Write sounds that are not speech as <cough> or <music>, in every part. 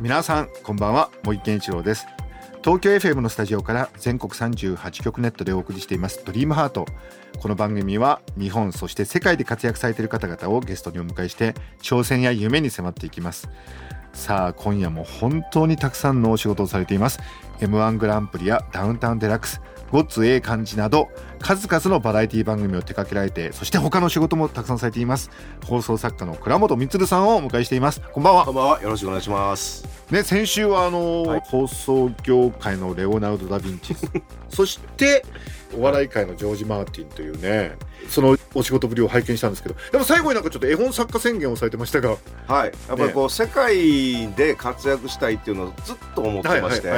皆さんこんばんは。森健一郎です。東京 FM のスタジオから全国38局ネットでお送りしています。ドリームハート。この番組は日本そして世界で活躍されている方々をゲストにお迎えして挑戦や夢に迫っていきます。さあ今夜も本当にたくさんのお仕事をされています。M1 グランプリやダウンタウンデラックスごっつええ感じなど数々のバラエティ番組を手掛けられてそして他の仕事もたくさんされています。放送作家の倉本充さんをお迎えしています。こんばんは。こんばんは、よろしくお願いします。ね、先週はあの、はい。放送業界のレオナルド・ダ・ヴィンチ <laughs> そしてお笑い界のジョージ・マーティンというねそのお仕事ぶりを拝見したんですけどでも最後になんかちょっと絵本作家宣言をされてましたが。はい、やっぱりこう、世界で活躍したいっていうのをずっと思ってまして、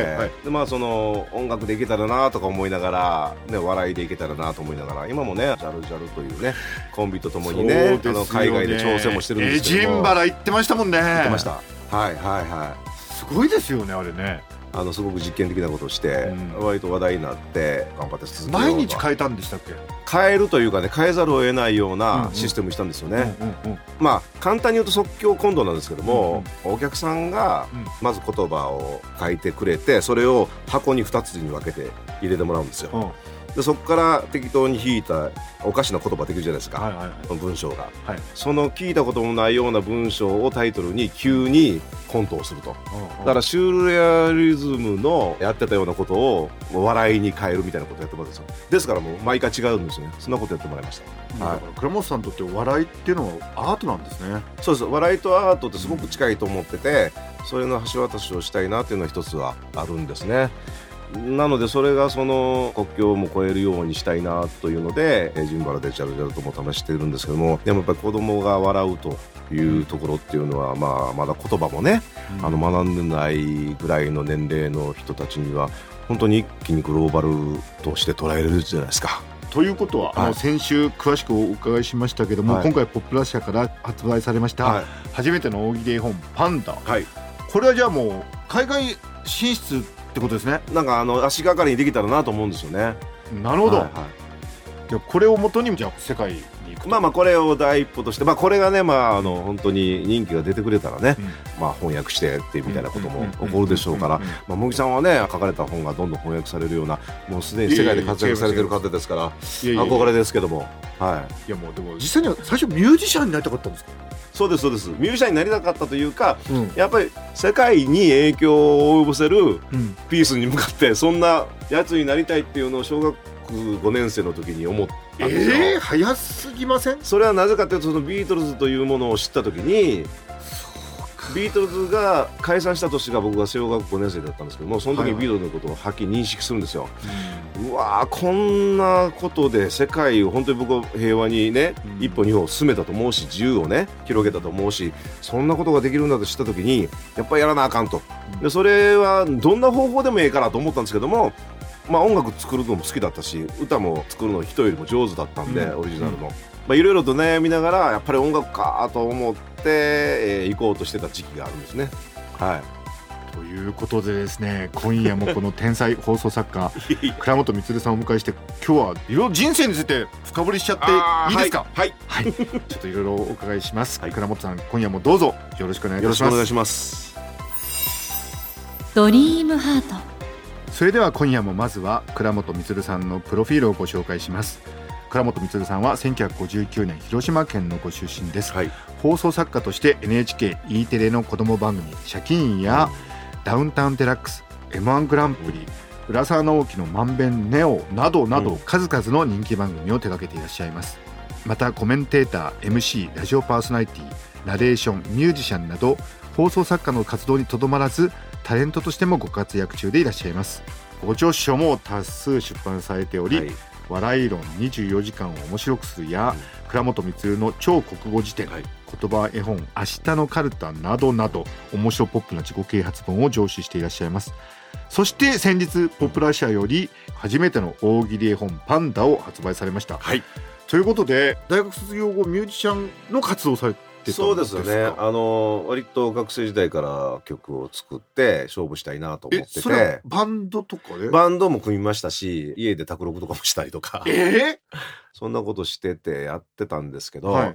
まあその音楽でいけたらなとか思いながら、ね、笑いでいけたらなと思いながら、今もね、ジャルジャルというね、コンビとともにね、あの海外で挑戦もしてるんですけども。エジンバラ行ってましたもんね。言ってました。はいはいはい。すごいですよねあれね。あのすごく実験的なことをして、うん。割と話題になって頑張って続け毎日変えたんでしたっけ？変えるというかね変えざるを得ないよううんなうん。システムにしたんですよね、うんうんうん。まあ簡単に言うと即興コントなんですけども、お客さんがうん。まず言葉を書いてくれてそれを箱に2つに分けて入れてもらうんですよ。うんでそこから適当に引いたおかしな言葉できるじゃないですか、はいはいはい。その文章が。はい。その聞いたこともないような文章をタイトルに急にコントをすると。だからシュールレアリズムのやってたようなことを笑いに変えるみたいなことをやってもらうんですよ。ですからもう毎回違うんですよね。そんなことやってもらいました。はい。だから倉本さんにとってお笑いっていうのはアートなんですね。そうです笑いとアートってすごく近いと思ってて、それの橋渡しをしたいなっていうのは一つはあるんですね。なのでそれがその国境も越えるようにしたいなというのでえージンバラでジャルジャルとも試してるんですけどもでもやっぱり子供が笑うというところっていうのは、まあ、まだ言葉もね、あの学んでないぐらいの年齢の人たちには本当に一気にグローバルとして捉えれるじゃないですか。ということは、あはい。の先週詳しくお伺いしましたけども、はい。今回ポップラ社から発売されました、はい。初めての大喜利絵本「パンダ。はい」これはじゃあもう海外進出ってことですね。なんかあの足がかりにできたらなと思うんですよね。なるほど、はいはい。じゃあこれをもとにじゃあ世界まあまあこれを第一歩として、まあ、これがね、まあ、あの本当に人気が出てくれたらね、うん。まあ、翻訳してってみたいなこともうん起こるでしょうから。まあ茂木さんはね書かれた本がどんどん翻訳されるようなもうすでに世界で活躍されてる方ですから憧れですけども、はい、いやもうでも実際には最初ミュージシャンになりたかったんですか、そうですそうです。ミュージシャンになりたかったというかうん。やっぱり世界に影響を及ぼせるうん、ピースに向かってそんなやつになりたいっていうのを小学5年生の時に思ったんですよ。えー、早すぎません？それはなぜかというとそのビートルズというものを知った時にビートルズが解散した年が僕が小学5年生だったんですけどもその時にビートルズのことをはっきり認識するんですよ。うわーこんなことで世界を本当に僕は平和にね、うん。一歩二歩進めたと思うし自由をね広げたと思うしそんなことができるんだと知った時にやっぱりやらなあかんと。でそれはどんな方法でもええかなと思ったんですけどもまあ音楽作るのも好きだったし歌も作るの人よりも上手だったんで、うん。オリジナルの。まあ、いろいろと悩みながらやっぱり音楽かと思って、えー行こうとしてた時期があるんですね。はい。ということでですね今夜もこの天才放送作家 <laughs> 倉本充さんをお迎えして今日はいろいろ人生について深掘りしちゃっていいですか？はい、はい、ちょっといろいろお伺いします、はい。倉本さん今夜もどうぞよろしくお願いします。しくお願いします。ドリームハート。それでは今夜もまずは倉本充さんのプロフィールをご紹介します倉本充さんは1959年広島県のご出身です、はい、放送作家として NHKE テレの子供番組「シャキーン」や「ダウンタウンデラックス」「m 1グランプリ」浦沢直樹の「まんべんネオ」などなどうん。数々の人気番組を手掛けていらっしゃいます。またコメンテーター MC ラジオパーソナリティナレーションミュージシャンなど放送作家の活動にとどまらずタレントとしてもご活躍中でいらっしゃいます。ご著書も多数出版されており、はい笑い論24時間を面白くするや、倉本充の超国語辞典、はい言葉絵本明日のカルタなどなど面白ポップな自己啓発本を上司していらっしゃいます。そして先日ポプラ社より初めての大喜利絵本パンダを発売されました。はい。ということで大学卒業後ミュージシャンの活動をされてたんですかそうですよね。あの割と学生時代から曲を作って勝負したいなと思ってえそれはてバンドとかで？バンドも組みましたし家で卓録とかもしたりとか。えそんなことしててやってたんですけど、はい。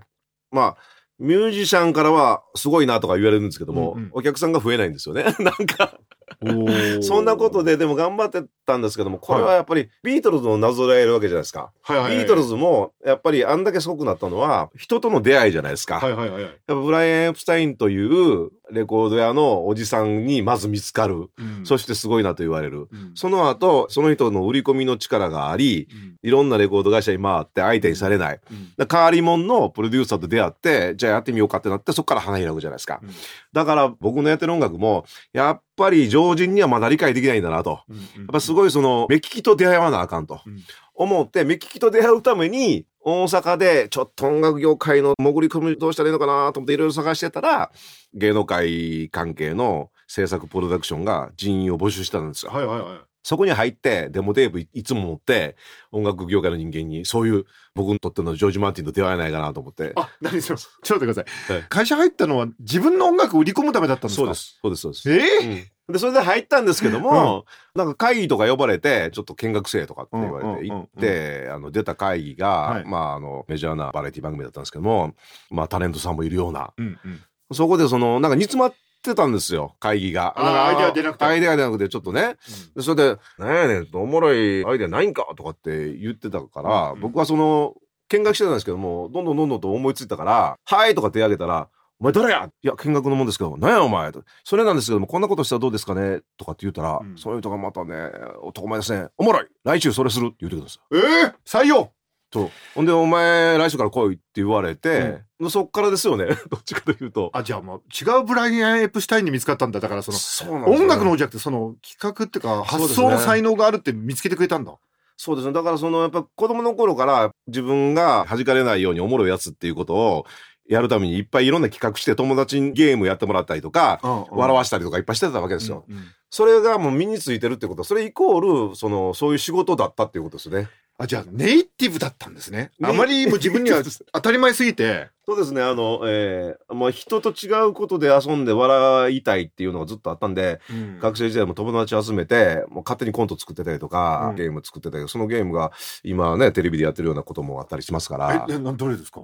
まあミュージシャンからはすごいなとか言われるんですけども、うんうん。お客さんが増えないんですよね。<laughs> なんかー <laughs> そんなことででも頑張ってたんですけどもこれはやっぱりビートルズのなぞらえるわけじゃないですか、はいはいはい。ビートルズもやっぱりあんだけすごくなったのは人との出会いじゃないですか、はいはいはいはい。やっぱブライアン・エプスタインというレコード屋のおじさんにまず見つかる、うん。そしてすごいなと言われる。うん。その後その人の売り込みの力がありうん。いろんなレコード会社に回って相手にされない。うん。変わり者のプロデューサーと出会ってじゃあやってみようかってなってそこから花開くじゃないですか、うん。だから僕のやってる音楽もやっぱり常人にはまだ理解できないんだなと。やっぱすごいその目利きと出会わなあかんと。うん。思って目利きと出会うために大阪でちょっと音楽業界の潜り込みどうしたらいいのかなと思っていろいろ探してたら芸能界関係の制作プロダクションが人員を募集したんですよ。はいはいはいそこに入ってデモテープいいつも持って音楽業界の人間にそういう僕にとってのジョージ・マーティンと出会えないかなと思って。あ何それちょっと待ってください、はい。会社入ったのは自分の音楽を売り込むためだったんですか？そうです。そうです。そうです。えー？うん。で、それで入ったんですけども、なんか会議とか呼ばれて、ちょっと見学生とかって言われてうんうんうん。行って、あの、出た会議が、はい。まあ、あの、メジャーなバラエティ番組だったんですけども、まあ、タレントさんもいるような、うんうん。そこでその、なんか煮詰まってたんですよ、会議が。なんかアイデア出なくて。アイデア出なくて、ちょっとね。でそれで、なんやねん、おもろいアイデアないんかとかって言ってたから、うん。うん僕はその、見学してたんですけども、どんどんどんどんと思いついたから、はいとか手挙げたら、お前誰や？いや、見学のもんですけど、なんやお前？とそれなんですけども、こんなことしたらどうですかね？とかって言ったら、うん。そういう人がまたね、男前ですね。おもろい！来週それするって言ってください。えー、採用そう。ほんで、お前来週から来いって言われて、そっからですよね。<laughs> どっちかというと。あじゃあもう違うブライアン・エプスタインに見つかったんだだからそのそね音楽の方じゃなくてその企画っていうか発想の才能があるって見つけてくれたんだそうですね。だからそのやっぱ子供の頃から自分が弾かれないようにおもろいやつっていうことをやるためにいっぱいいろんな企画して友達にゲームやってもらったりとか、笑わしたりとかいっぱいしてたわけですよ。うんうんそれがもう身についてるってことは、それイコール、その、そういう仕事だったっていうことですね。あじゃあネイティブだったんですね。あまりにも自分には <laughs> 当たり前すぎて。そうですね。あの、えーまあ人と違うことで遊んで笑いたいっていうのがずっとあったんで、学生時代も友達集めて、もう勝手にコント作ってたりとか、うん。ゲーム作ってたりそのゲームが今ね、テレビでやってるようなこともあったりしますから。えなどれですか？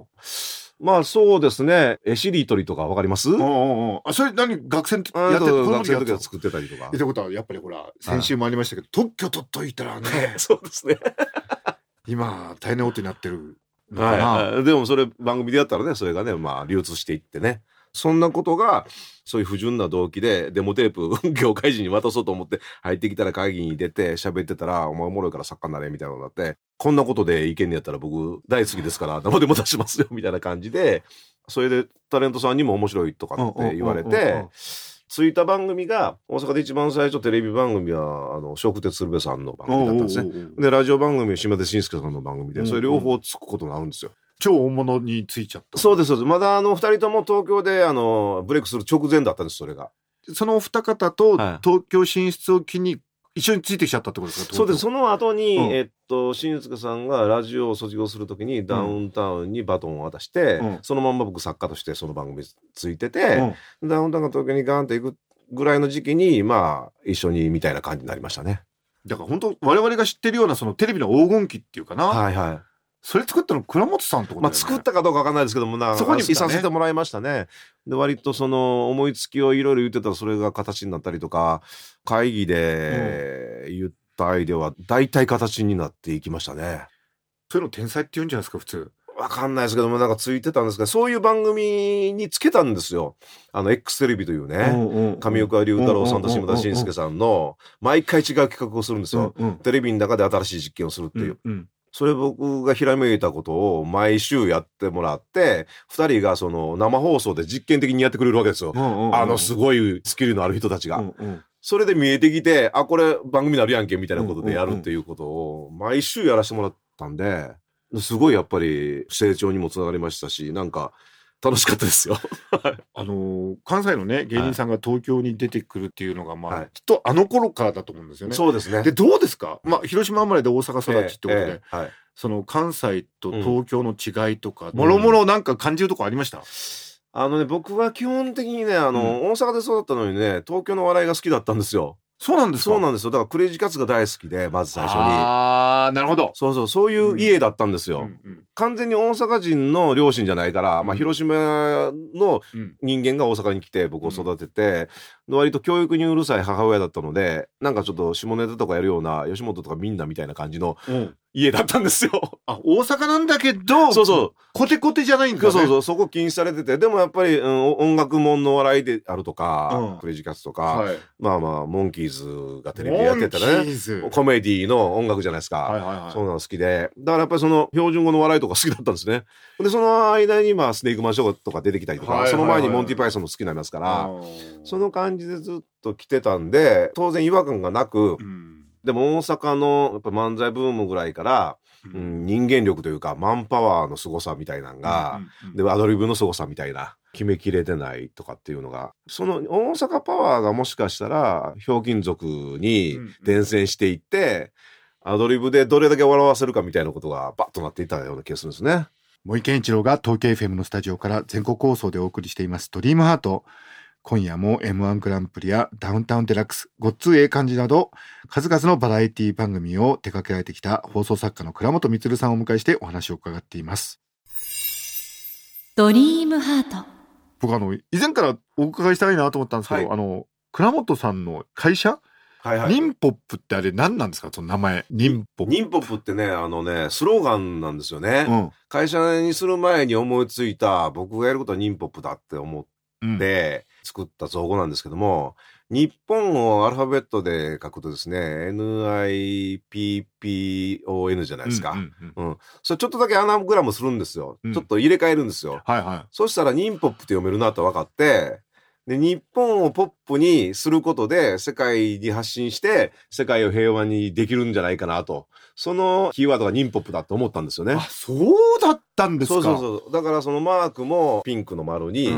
まあそうですね。えしりとりとかわかります？うんうんうんあそれ何学生やって学生の時はの時やってた？作ってたりとか。え。ってことはやっぱりほら先週もありましたけど特許取っといたらね。<laughs> そうですね。今大変なことになってるのかな、はいはい。でもそれ番組でやったらね、それがね、まあ流通していってね。そんなことが、そういう不純な動機で、デモテープ、<laughs> 業界人に渡そうと思って、入ってきたら会議に出て、喋ってたら、お前おもろいから作家になれ、みたいなのになって、こんなことでいけんねやったら僕、大好きですから、生でも出しますよ、みたいな感じで、それでタレントさんにも面白いとかって言われて、ついた番組が、大阪で一番最初テレビ番組は、あの、笑福亭鶴瓶さんの番組だったんですね。おうおうおうで、ラジオ番組は島田紳介さんの番組で、うんうんそれ両方つくことになるんですよ。超大物についちゃったそうです、そうです。まだあの、二人とも東京で、あの、ブレイクする直前だったんです、それが。そのお二方とはい東京進出を機に一緒についてきちゃったってことですか？そうです。その後に、うんえっと、新塚さんがラジオを卒業するときにダウンタウンにバトンを渡して、うんそのまんま僕作家としてその番組についてて、うんダウンタウンが東京にガーンと行くぐらいの時期に、まあ、一緒にみたいな感じになりましたね。だから本当我々が知ってるようなそのテレビの黄金期っていうかな、はいはい。それ作ったの倉本さんってことねまあ、作ったかどうかわかんないですけどもな、そこにいさせてもらいましたね。で、割とその思いつきをいろいろ言ってたらそれが形になったりとか、会議で言ったアイデアは大体形になっていきましたね。そういうの天才って言うんじゃないですか普通わかんないですけども、なんかついてたんですけど、そういう番組につけたんですよ。あの、X テレビというね、上岡龍太郎さんと島田紳介さんの、毎回違う企画をするんですよ。うんテレビの中で新しい実験をするっていう。うんそれ僕がひらめいたことを毎週やってもらって、二人がその生放送で実験的にやってくれるわけですよ。あのすごごいスキルのある人たちが。うんうんそれで見えてきて、あ、これ番組になるやんけみたいなことでやるっていうことを毎週やらせてもらったんで、すごいやっぱり成長にもつながりましたし、なんか楽しかったですよ。あのー関西のね芸人さんが東京に出てくるっていうのがまあ、はいきっとあの頃からだと思うんですよね。そうですね。でどうですか、まあ、広島生まれで大阪育ちってことで、ええええはいその関西と東京の違いとか、んもろもろなんか感じるとこありました、あのね、僕は基本的にね、あの、大阪で育ったのにね、東京の笑いが好きだったんですよ。そうなんですか？そうなんですよ。だからクレイジーカツが大好きで、まず最初に。ああなるほど。そうそう、そういう家だったんですよ。うんうん完全に大阪人の両親じゃないから、まあ、広島のうん。人間が大阪に来て僕を育てて、割と教育にうるさい母親だったので、なんかちょっと下ネタとかやるような吉本とかみんなみたいな感じの家だったんですよ。あ大阪なんだけどそうそう。コテコテじゃないんだね。そうそうそう、そこ禁止されてて、でもやっぱり、うん、音楽もんの笑いであるとか、うんクレイジーキャッツとか、はい、まあまあ、モンキーズがテレビでやってたモンキね。ーズコメディの音楽じゃないですか。はいはいはい。そうなの好きで。だからやっぱりその標準語の笑いとか好きだったんですね。で、その間にまあ、スネークマンショーとか出てきたりとか、はいはいはいその前にモンティパイソンも好きになりますから、その感じでずっと来てたんで、当然違和感がなくう、んでも大阪のやっぱ漫才ブームぐらいから、うん、人間力というか、マンパワーの凄さみたいなのが、うんうんで、アドリブの凄さみたいな、決めきれてないとかっていうのが、その大阪パワーがもしかしたら、ひょうきん族に伝染していって、アドリブでどれだけ笑わせるかみたいなことがバッとなっていったような気がするんですね。森健一郎が東京 FM のスタジオから全国放送でお送りしています「ドリームハート今夜も m 1グランプリやダウンタウンデラックスごっつええ感じなど数々のバラエティ番組を手掛けられてきた放送作家の倉本充さんをお迎えしてお話を伺っています。ドリームハート。僕あの以前からお伺いしたいなと思ったんですけど、はい。あの倉本さんの会社、はいはニンポップってあれ何なんですか？その名前。ニンポップ。ニンポップってね、あのね、スローガンなんですよね。うん。会社にする前に思いついた、僕がやることはニンポップだって思っうん。て作った造語なんですけども、日本をアルファベットで書くとですね、NIPPON じゃないですか。うんうんうんそれちょっとだけアナグラムするんですよ。うんちょっと入れ替えるんですよ。はいはそしたらニンポップって読めるなと分かって、で、日本をポップにすることで世界に発信して世界を平和にできるんじゃないかなと。そのキーワードがニンポップだと思ったんですよねいあ。そうだったんですか？そうそうそう。だからそのマークもピンクの丸に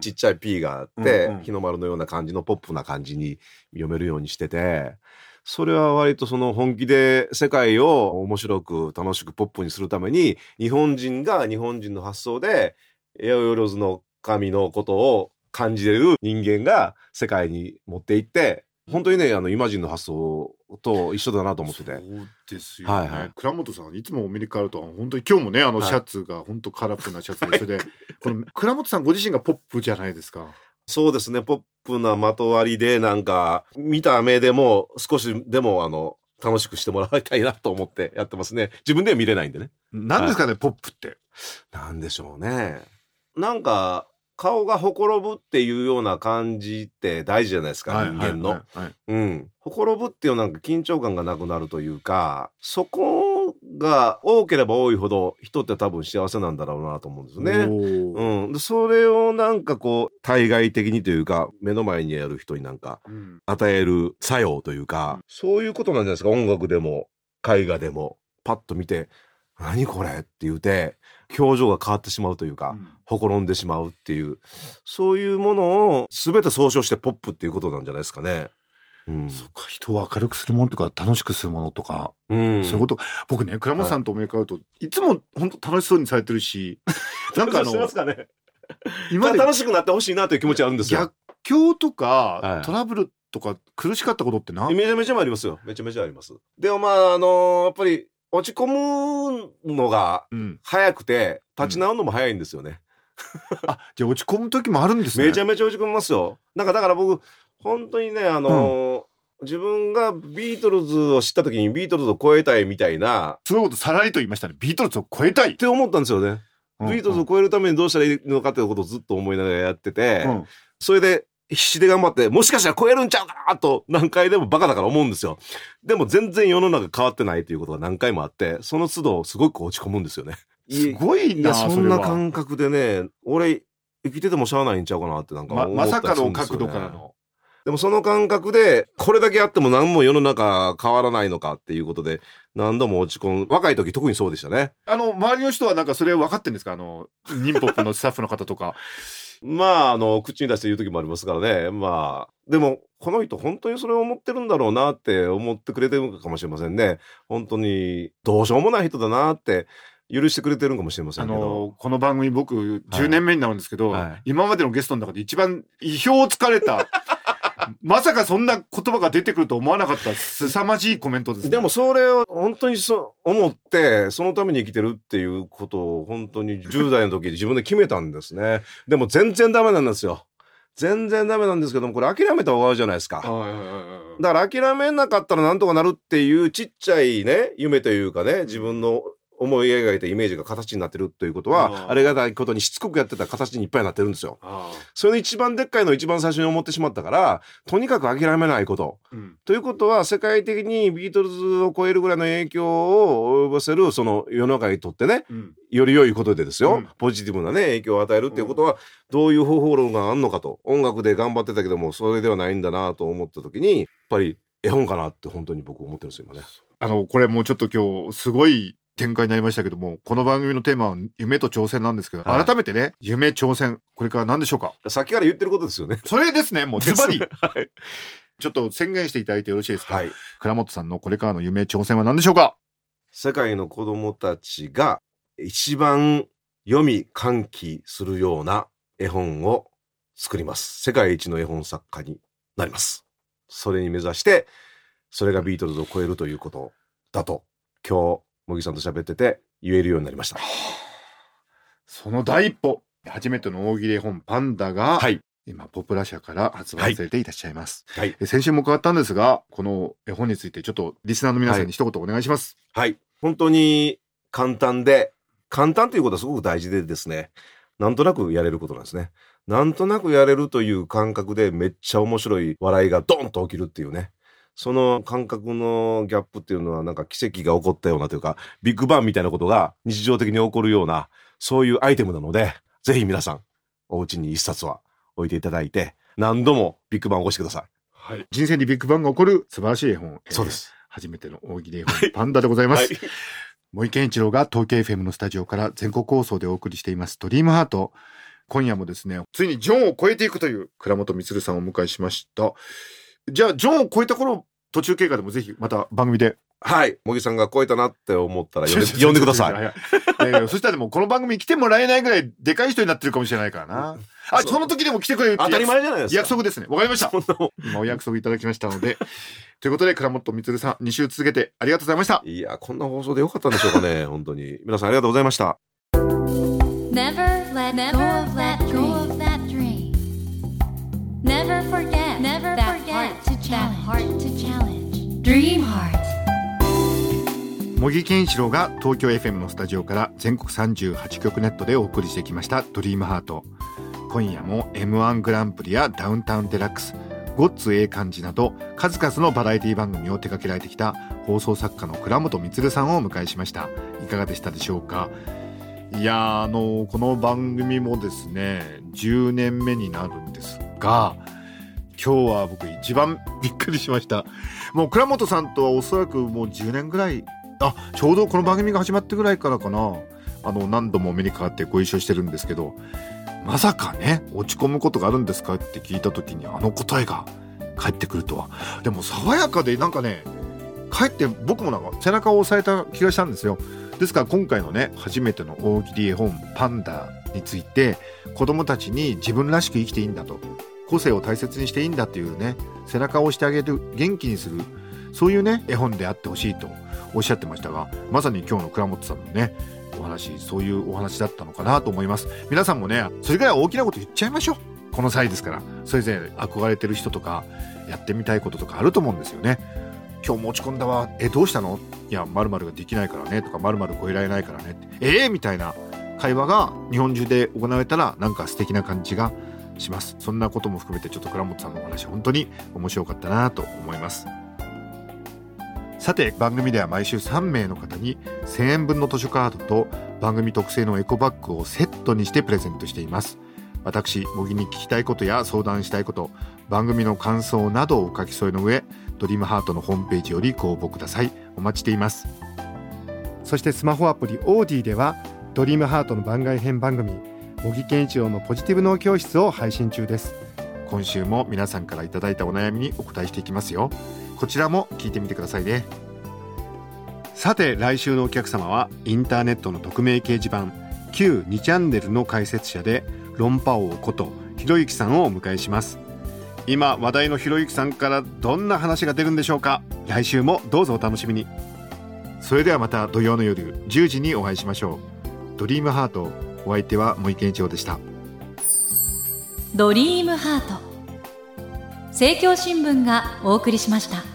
ちっちゃい P があって、うんうん日の丸のような感じのポップな感じに読めるようにしてて、それは割とその本気で世界を面白く楽しくポップにするために、日本人が日本人の発想で、エアヨロズの神のことを感じれる人間が世界に持っていって、本当にね、あの、イマジンの発想と一緒だなと思ってて。そうですよね、はいはい倉本さんいつもお目にかかると本当に今日もねあのはいシャツが本当カラフルなシャツで、それでこの倉本さんご自身がポップじゃないですかそうですね、ポップなまとわりで、なんか、見た目でも少しでも、あの、楽しくしてもらいたいなと思ってやってますね。自分では見れないんでね。何ですかね、ポップってなんでしょうね。なんか、顔がほころぶっていうような感じって大事じゃないですか、人間の。はいはいはいうん。ほころぶっていうなんか緊張感がなくなるというか、そこが多ければ多いほど人って多分幸せなんだろうなと思うんですよね。うん。でそれをなんかこう、対外的にというか、目の前にやる人になんかうん与える作用というか、そういうことなんじゃないですか。音楽でも、絵画でも、パッと見て、何これ？って言うて、表情が変わってしまうというか、ほころんでしまうっていう、そういうものを全て総称してポップっていうことなんじゃないですかね。うん。そっか人を明るくするものとか楽しくするものとか、うん。そういうこと僕ね倉本さんとお目にかかると、い、つも本当楽しそうにされてるし <laughs> なんかあのね。今楽しくなってほしいなという気持ちあるんですよ。逆境とか、はいトラブルとか苦しかったことってなめちゃめちゃありますよ。めちゃめちゃあります。でもまあ、あのやっぱり落ち込むのがうん、早くて、立ち直るのも早いんですよね。<laughs> あじゃあ落ち込む時もあるんですね。めちゃめちゃ落ち込みますよ。なんかだから僕、本当にね、あの自分がビートルズを知った時にビートルズを超えたいみたいな、そういうことさらりと言いましたね。ビートルズを超えたい。って思ったんですよね。うん。ビートルズを超えるためにどうしたらいいのかっていうことをずっと思いながらやってて、うん。それで必死で頑張って、もしかしたら超えるんちゃうかなと何回でもバカだから思うんですよ。でも全然世の中変わってないということが何回もあって、その都度すごく落ち込むんですよね。すごいなそんな感覚でね、俺、生きててもしゃあないんちゃうかなってなんかま思ったんですよね。角度からの。でもその感覚で、これだけあっても何も世の中変わらないのかっていうことで、何度も落ち込む若い時特にそうでしたね。あの周りの人はなんかそれ分かってんですか？あのニンポップのスタッフの方とか <laughs> まああの口に出して言う時もありますからね。まあでもこの人本当にそれを思ってるんだろうなって思ってくれてるかもしれませんね。本当にどうしようもない人だなって許してくれてるかもしれませあんけど、のこの番組僕10年目になるんですけど、はい。今までのゲストの中で一番意表をつかれたまさかそんな言葉が出てくると思わなかった凄まじいコメントです、ね、でもそれを本当にそう思ってそのために生きてるっていうことを本当に10代の時に自分で決めたんですね。でも全然ダメなんですよ。全然ダメなんですけどもこれ諦めたら終わるじゃないですか。だから諦めなかったらなんとかなるっていうちっちゃいね夢というかね自分の思い描いたイメージが形になってるということは、うん。ありがたいことにしつこくやってた形にいっぱいになってるんですよ。あそれの一番でっかいのを一番最初に思ってしまったからとにかく諦めないこと。ーうん。ということは世界的にビートルズを超えるぐらいの影響を及ぼせるその世の中にとってねうん。より良いことでですよ、うん。ポジティブなね影響を与えるっていうことはどういう方法論があるのかと音楽で頑張ってたけどもそれではないんだなと思った時にやっぱり絵本かなって本当に僕思ってるんですよ今ね。あのこれもうちょっと今日すごい展開になりましたけどもこの番組のテーマは夢と挑戦なんですけど、はい改めてね夢挑戦これから何でしょうか？さっきから言ってることですよね。<laughs> それですねもうズバリ <laughs> はい。ちょっと宣言していただいてよろしいですか、はい。倉本さんのこれからの夢挑戦は何でしょうか？世界の子供たちが一番読み喚起するような絵本を作ります。世界一の絵本作家になります。それに目指して、それがビートルズを超えるということだと、今日、茂木さんと喋ってて言えるようになりました。その第一歩初めての大喜利絵本パンダが、はい。今ポプラ社から発売されていらっしゃいます、はい。え先週も伺ったんですがこの絵本についてちょっとリスナーの皆さんに一言お願いします、はい。本当に簡単で、簡単ということはすごく大事でですね、なんとなくやれることなんですね。なんとなくやれるという感覚でめっちゃ面白い笑いがドンと起きるっていうね。その感覚のギャップっていうのはなんか奇跡が起こったようなというか、ビッグバンみたいなことが日常的に起こるような、そういうアイテムなので、ぜひ皆さん、お家に一冊は置いていただいて、何度もビッグバンを起こしてください。はい、人生にビッグバンが起こる素晴らしい絵本、えーそうです。初めての大喜利絵本パンダでございます、はい。森健一郎が東京 FM のスタジオから全国放送でお送りしていますドリームハート今夜もですねついにジョンを超えていくという倉本光さんをお迎えしましたじゃあジョンを超えた頃途中経過でもぜひまた番組ではい。茂木さんが超えたなって思ったら呼んで <laughs> 呼んでください。そしたらでもこの番組に来てもらえないぐらいでかい人になってるかもしれないからな。<laughs> あ、その時でも来てくれるって当たり前じゃないですか。約束ですね。わかりました。<laughs> 今お約束いただきましたので。ということで、倉本光さん、2週続けてありがとうございました。いや、こんな放送でよかったんでしょうかね、本当に。皆さんありがとうございました。Heart to challenge. Dream Heart. 茂木健一郎が東京 FM のスタジオから全国38局ネットでお送りしてきました「ドリームハート今夜も m 1グランプリやダウンタウンデラックスゴッツ A 漢字など数々のバラエティ番組を手掛けられてきた放送作家の倉本充さんをお迎えしましたいかがでしたでしょうか？いやーあのこの番組もですね10年目になるんですが今日は僕一番びっくりしました。もう倉本さんとはおそらくもう10年ぐらいあちょうどこの番組が始まってぐらいからかな。あの何度も目にかかってご一緒してるんですけどまさかね落ち込むことがあるんですかって聞いた時にあの答えが返ってくるとは。でも爽やかでなんかねかえって僕もなんか背中を押された気がしたんですよ。ですから今回のね初めての大喜利絵本「パンダ」について子供たちに自分らしく生きていいんだと。個性を大切にしていいんだっていうね背中を押してあげる元気にするそういうね絵本であってほしいとおっしゃってましたがまさに今日の倉本さんのねお話そういうお話だったのかなと思います。皆さんもねそれぐらい大きなこと言っちゃいましょう。この際ですから。それぞれ憧れてる人とかやってみたいこととかあると思うんですよね。今日持ち込んだわ。えどうしたの？いや〇〇ができないからね。とか〇〇超えられないからねええー、みたいな会話が日本中で行われたらなんか素敵な感じがします。そんなことも含めてちょっと倉本さんのお話本当に面白かったなと思います。さて番組では毎週3名の方に1000円分の図書カードと番組特製のエコバッグをセットにしてプレゼントしています。私茂木に聞きたいことや相談したいこと番組の感想などを書き添えの上ドリームハートのホームページよりご応募ください。お待ちしています。そしてスマホアプリオーディではドリームハートの番外編番組茂木健一郎のポジティブ脳教室を配信中です。今週も皆さんからいただいたお悩みにお答えしていきますよ。こちらも聞いてみてくださいね。さて来週のお客様はインターネットの匿名掲示板旧2チャンネルの解説者で論破王ことひろゆきさんをお迎えします。今話題のひろゆきさんからどんな話が出るんでしょうか。来週もどうぞお楽しみに。それではまた土曜の夜10時にお会いしましょう。ドリームハートお相手は森健一郎でした。ドリームハート。政教新聞がお送りしました。